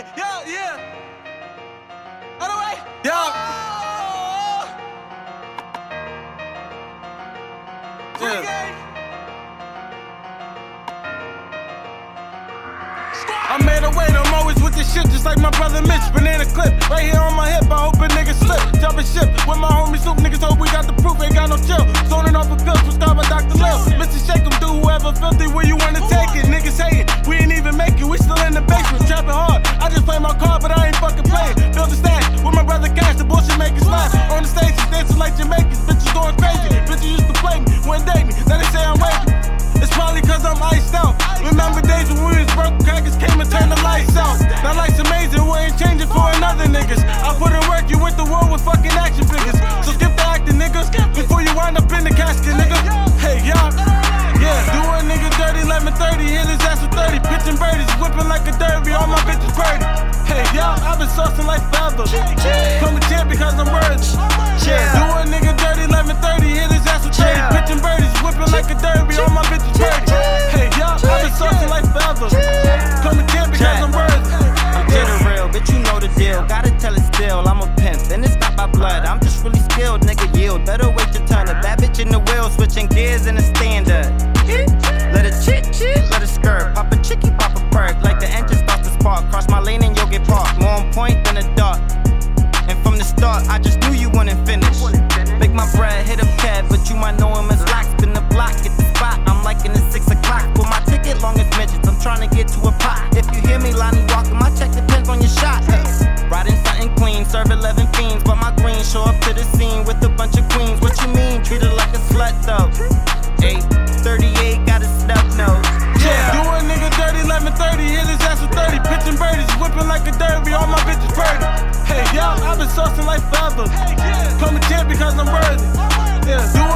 way, yeah, yeah. Other way, Yeah. Oh. Free Yeah. game. I made a way, I'm always with this shit, just like my brother Mitch. Banana clip, right here on my hip. I hope a nigga slip. Jumping ship with my homie Soup. Niggas hope we got the proof, ain't got no chill. Zoning off a pill, prescribed by Dr. Lil. Mr. Shake 'em, do whoever filthy where you wanna the world with fucking action figures. So skip the acting, niggas, before you wind up in the casket, nigga. Hey, y'all. Yeah, do a nigga dirty, 1130, hit his ass with 30. Pitching birdies, whipping like a derby, all my bitches pretty. Hey, y'all, I've been saucing like forever. Come a champ because I'm worthy. Switching gears in a standard. Let it chit chit, let it skirt. Pop a chicky, pop a perk. Like the engine starts to spark. Cross my lane and you'll get parked. More on point than a dart. And from the start, I just knew you wouldn't finish. Make my bread hit a pad, but you might know him as lock. Spin the block, get the spot. I'm liking the six o'clock. Put my ticket long as midgets. I'm trying to get to a pot. If you hear me, Lonnie walking, my check depends on your shot. Riding something clean, serve 11 fiends. But my green show up to the scene with a bunch of queens. What you mean? Treat her like a slut 838 got a stub nose. Yeah, do a nigga dirty, 1130, hit his ass with 30. Pitching birdies, whipping like a derby, all my bitches pretty. Hey, y'all, I've been saucing like forever. Come a champ because I'm worthy. Yeah, do